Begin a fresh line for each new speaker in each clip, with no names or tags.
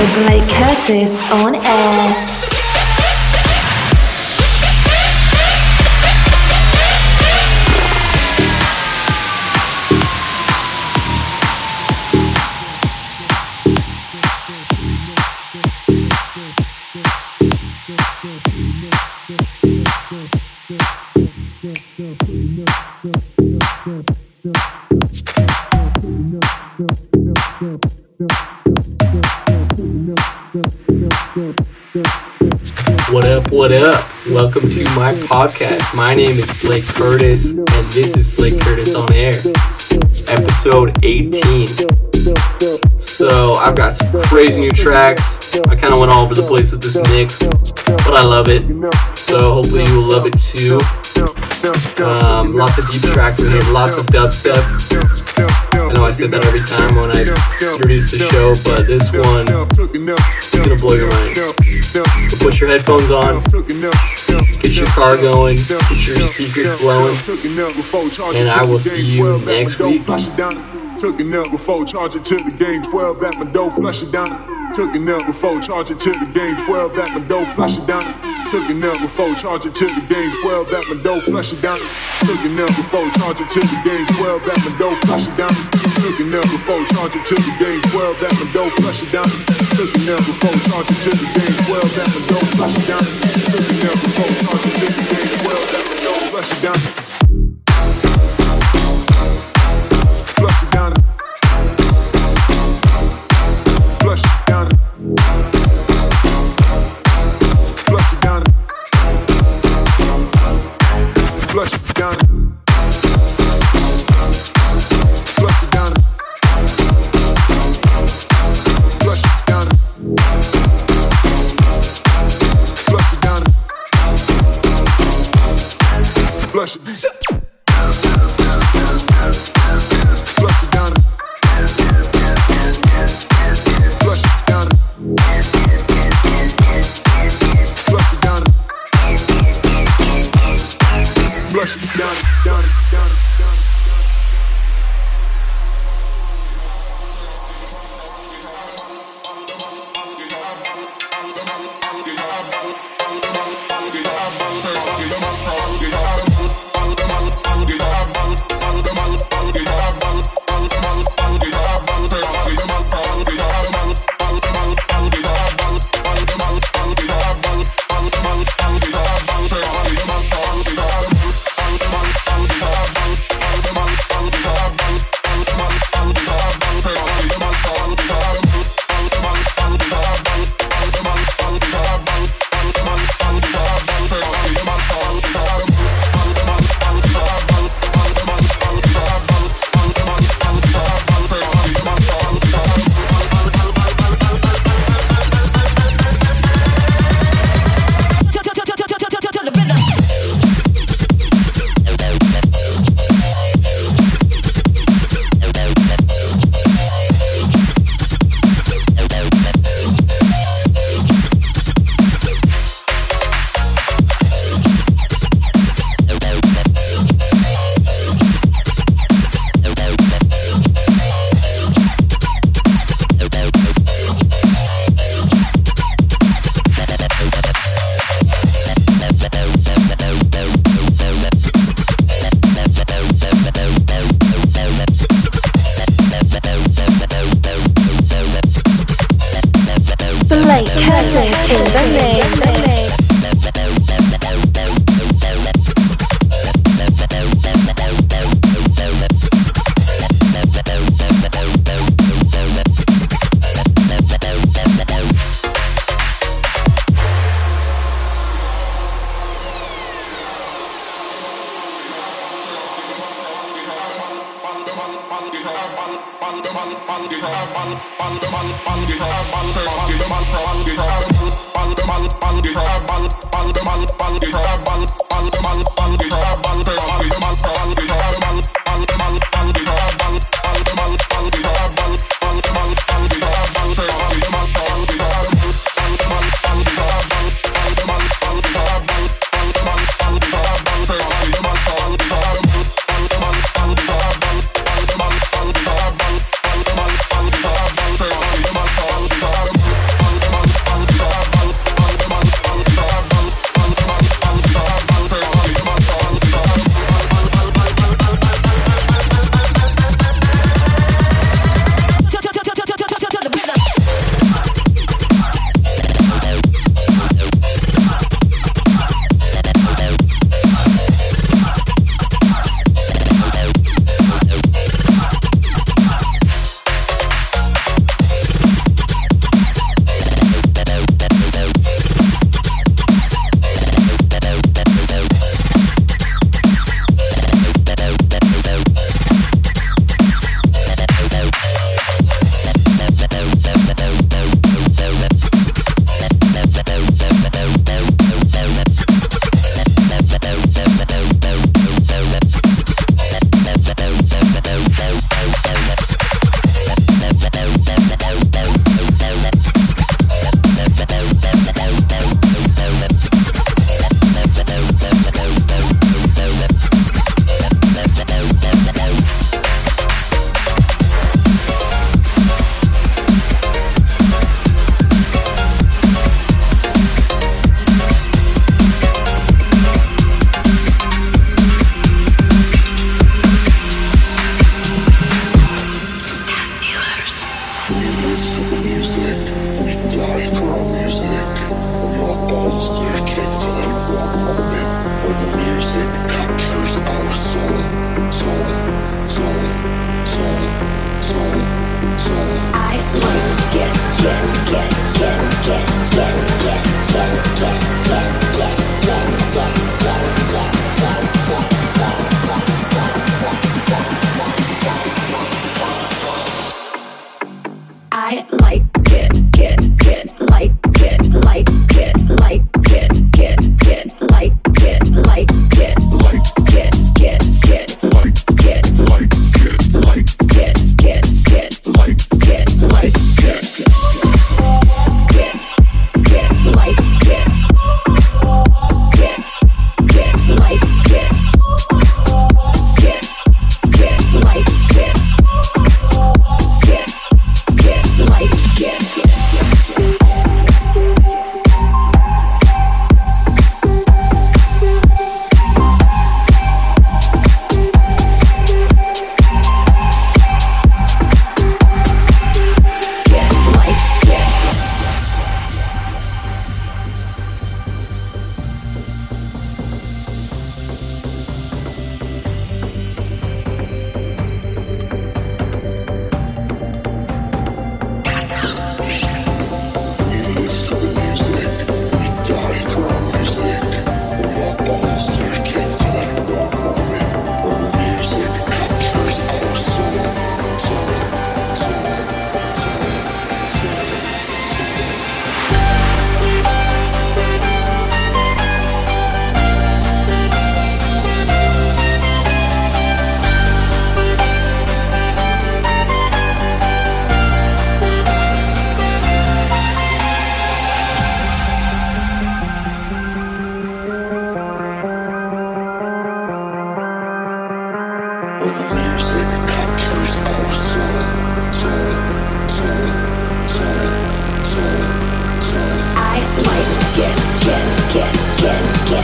Blake Curtis on air.
What up? Welcome to my podcast. My name is Blake Curtis, and this is Blake Curtis on Air, episode 18. So, I've got some crazy new tracks. I kind of went all over the place with this mix, but I love it. So, hopefully, you will love it too. Um, lots of deep tracks in here, lots of dubstep. I know I said that every time when I introduce the show, but this one is gonna blow your mind. So put your headphones on, get your car going, get your speakers blowing, and I will see you next week. Cooking up before charging to the game 12 at my dough, flush it down. Cooking up before charging to the game 12 at my dough, flush it down. Cooking up before charging to the game 12 at my dough, flush it down. Cooking up before charging to the game 12 at my dough, flush it down. Cooking up before charging to the game 12 at my dough, flush it down. Cooking up before charging to the game 12 at my dough, flush it down. Cooking up before charging to the game 12 at my dough, flush it down.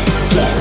Yeah.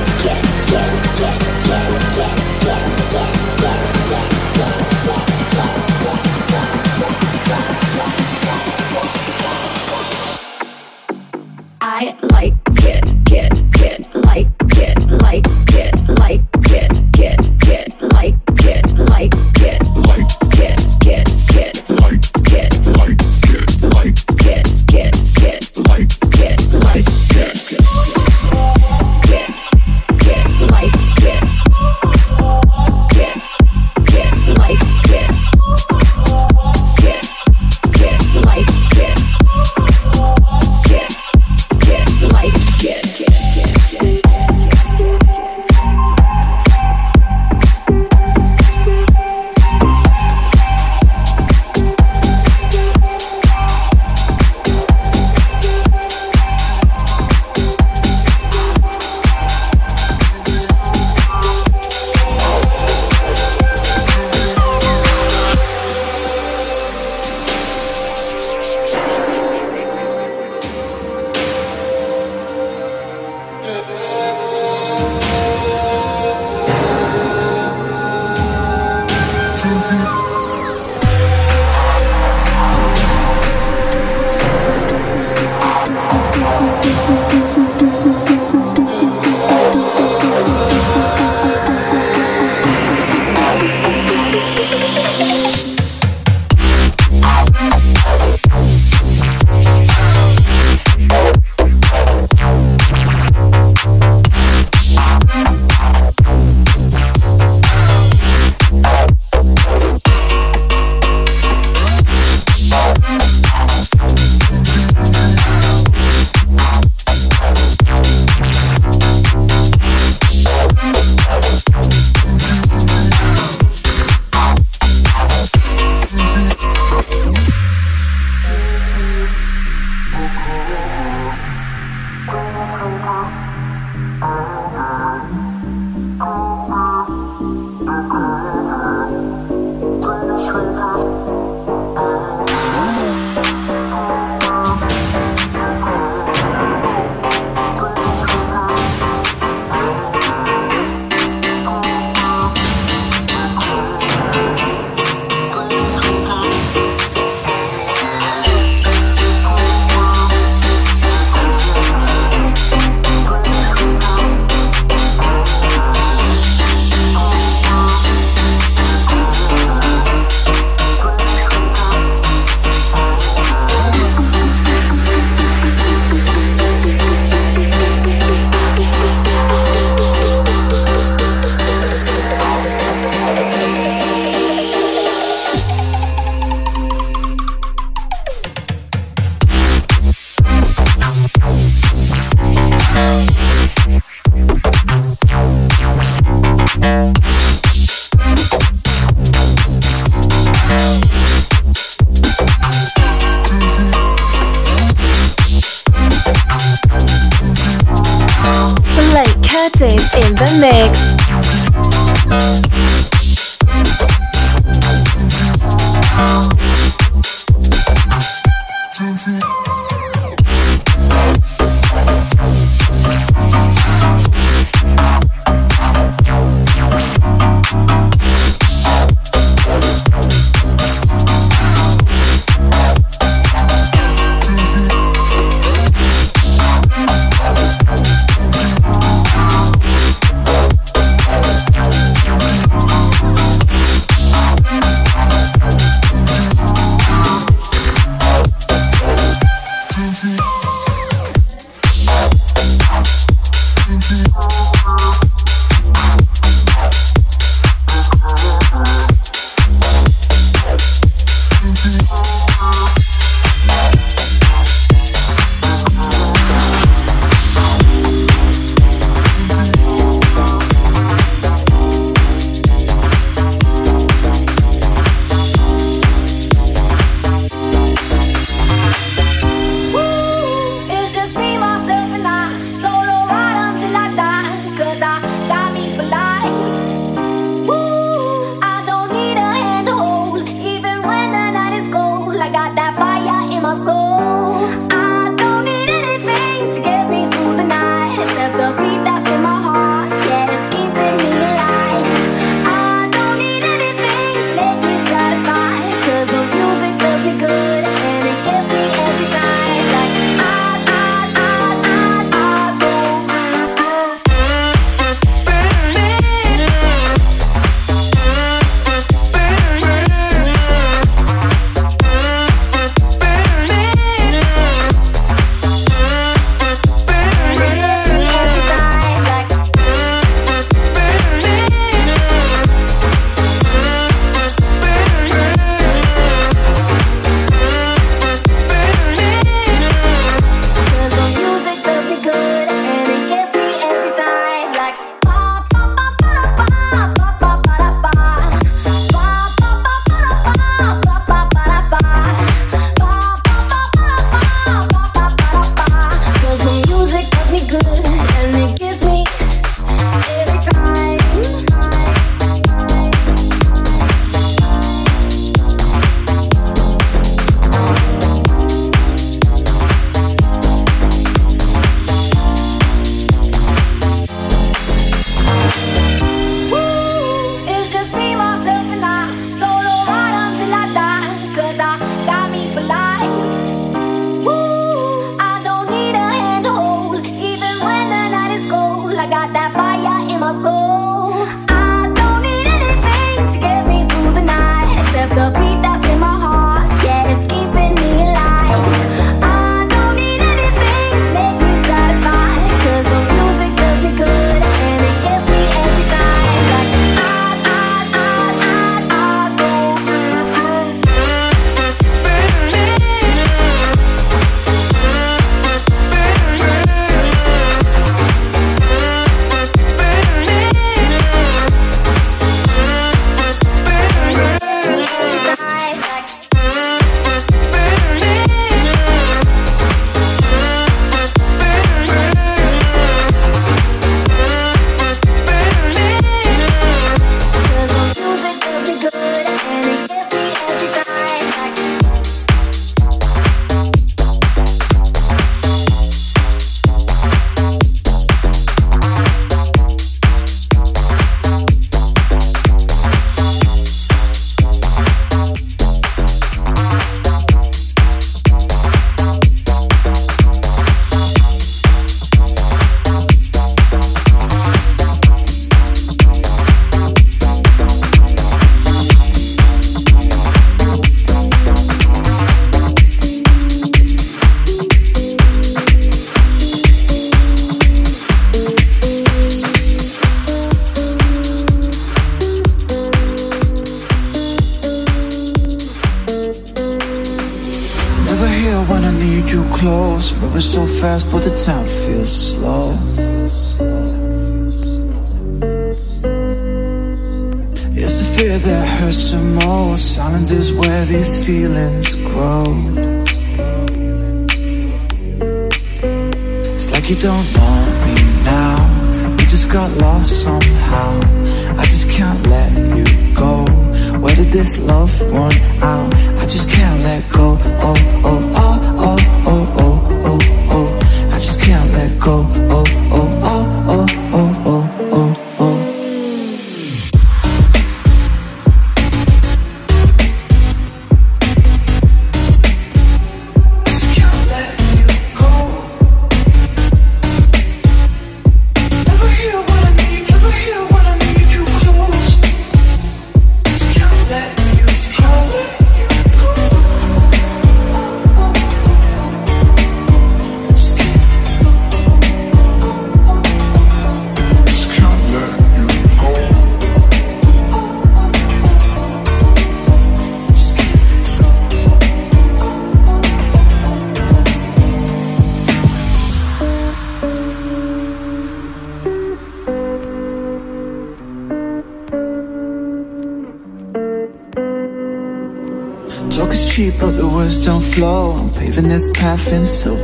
This is
coughing so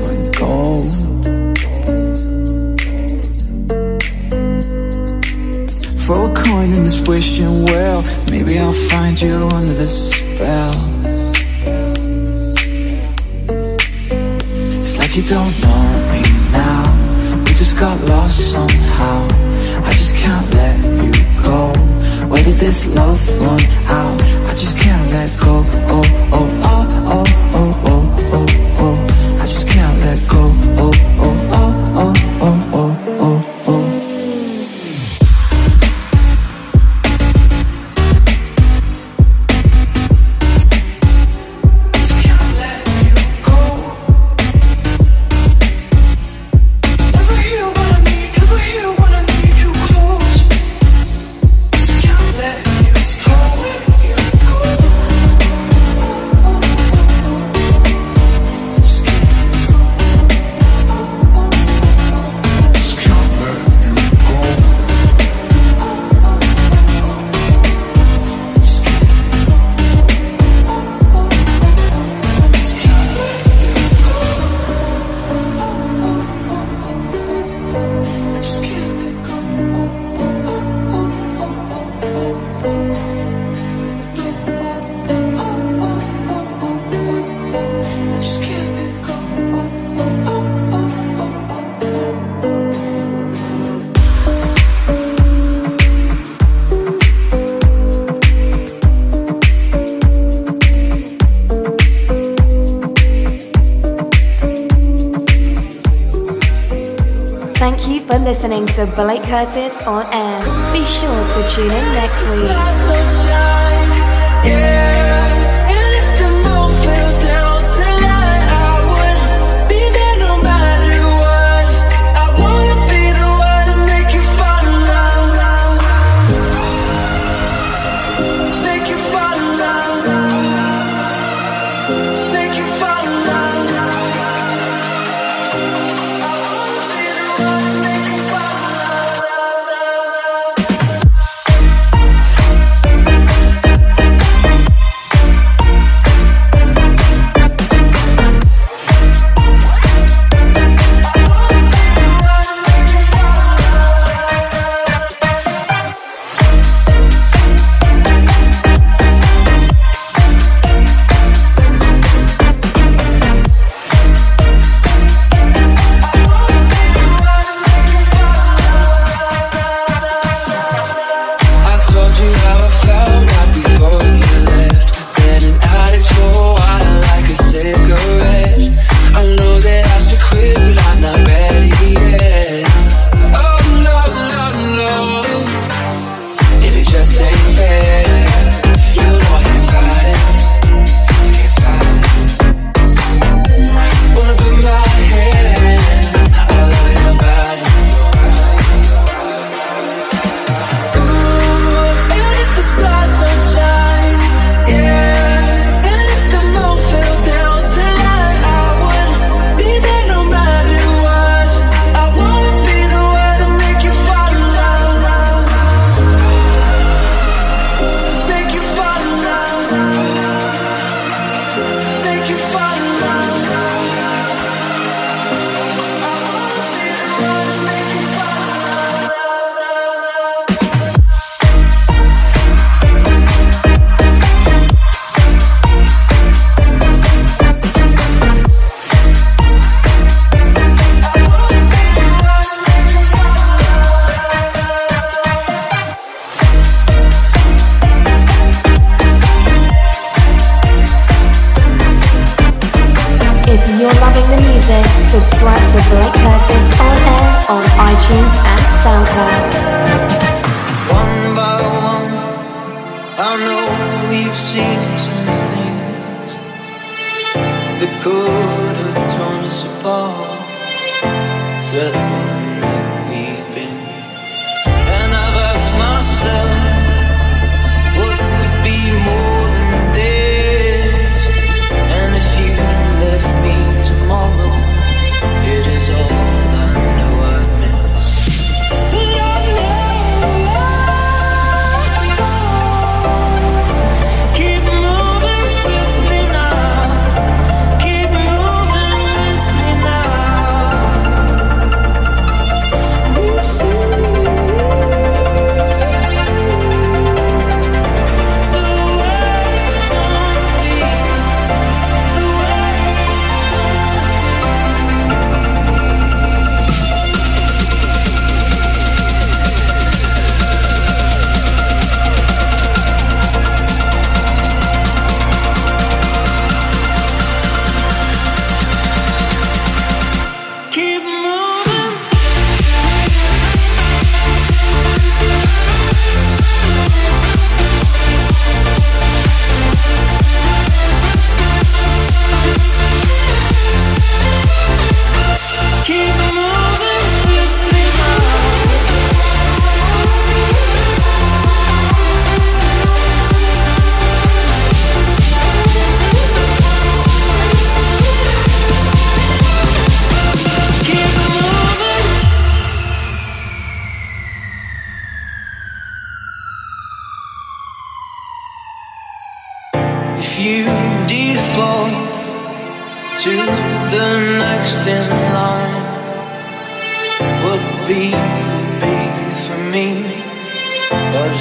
to Blake Curtis on air. Be sure to tune in next week.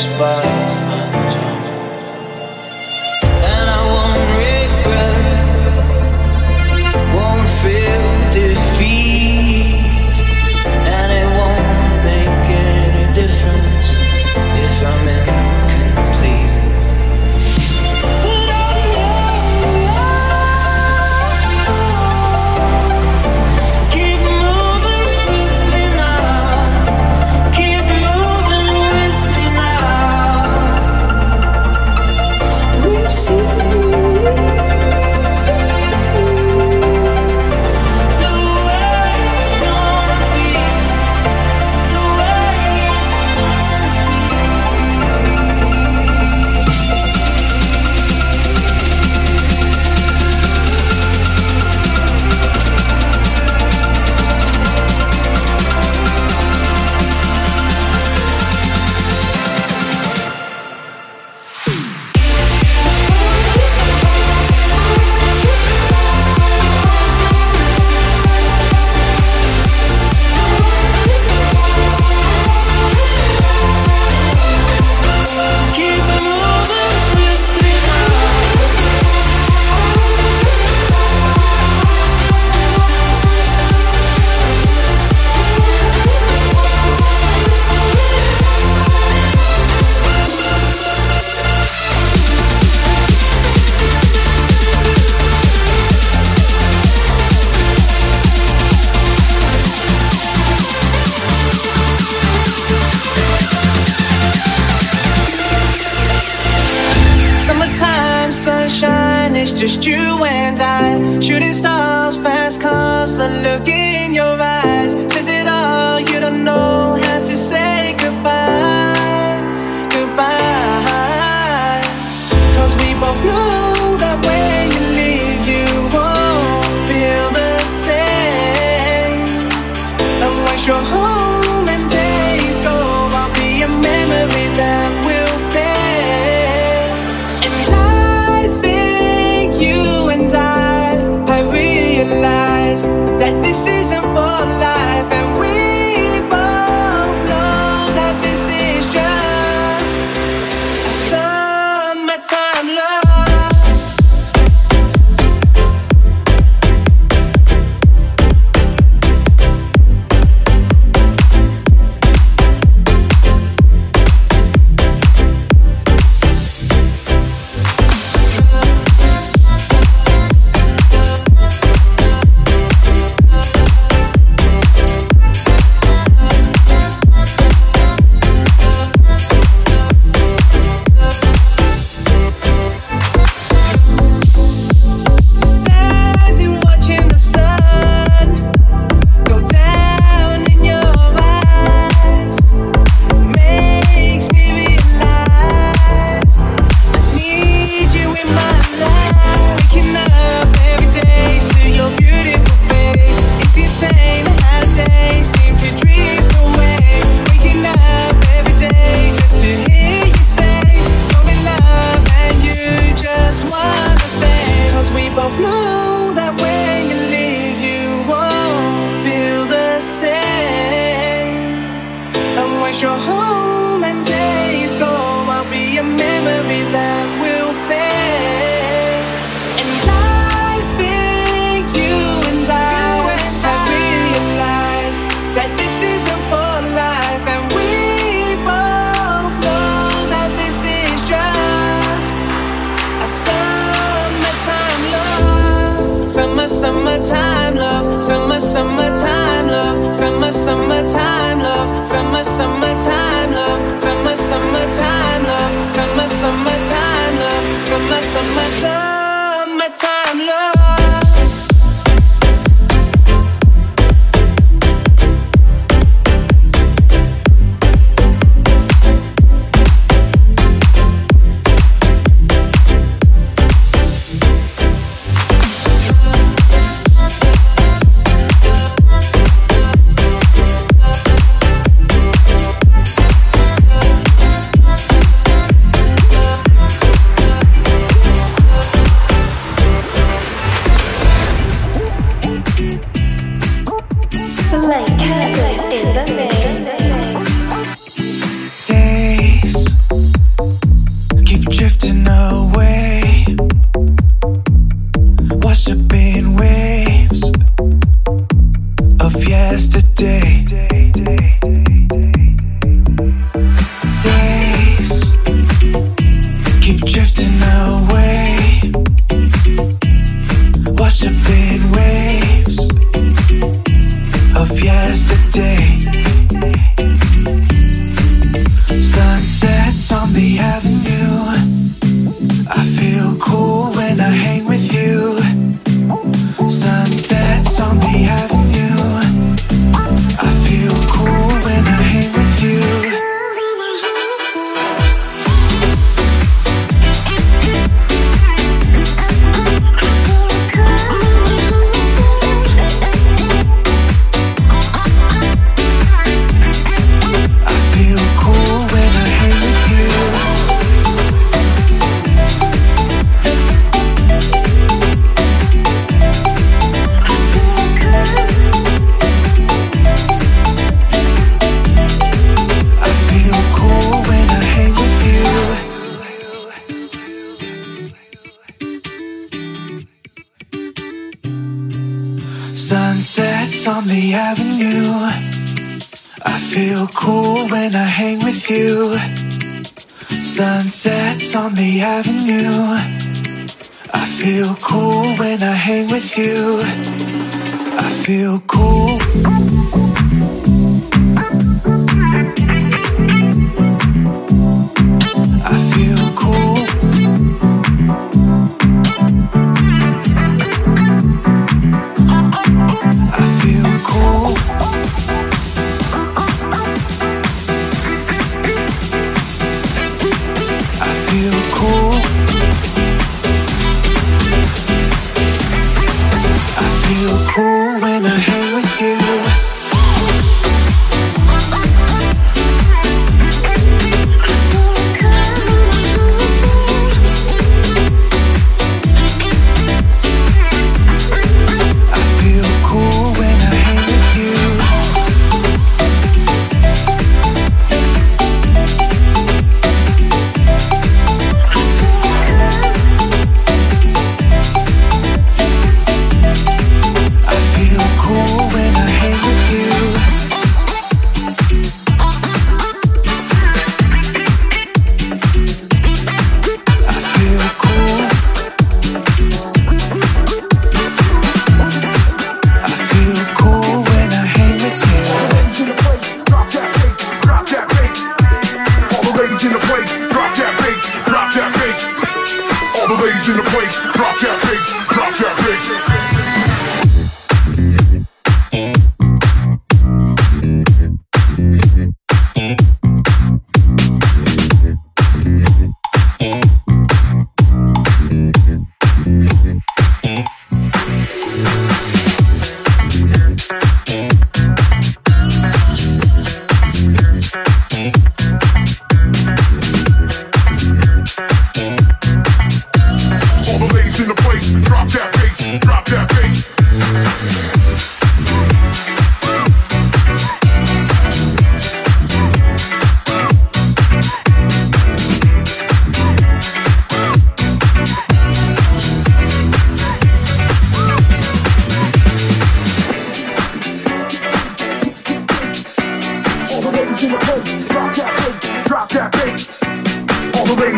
I'll just
you and I. you
cool when I
hate.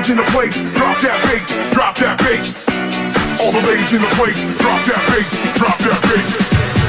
ladies in the place, drop that bass, drop that bass. All the ladies in the place, drop that bass, drop that bass.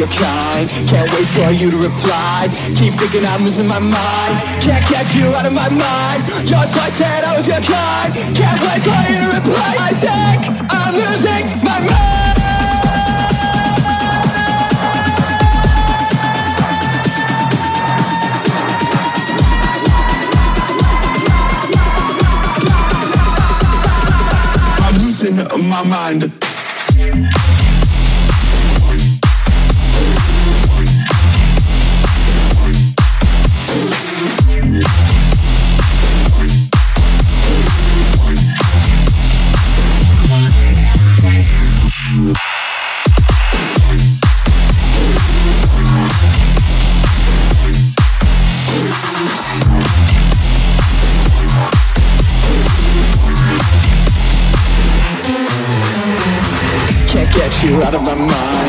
your
kind. Can't wait for you to reply. Keep thinking I'm losing my mind. Can't get you out of my mind. You're so dead, I was your kind. Can't wait for you to reply. I think I'm losing my mind. My mind. you out of my mind.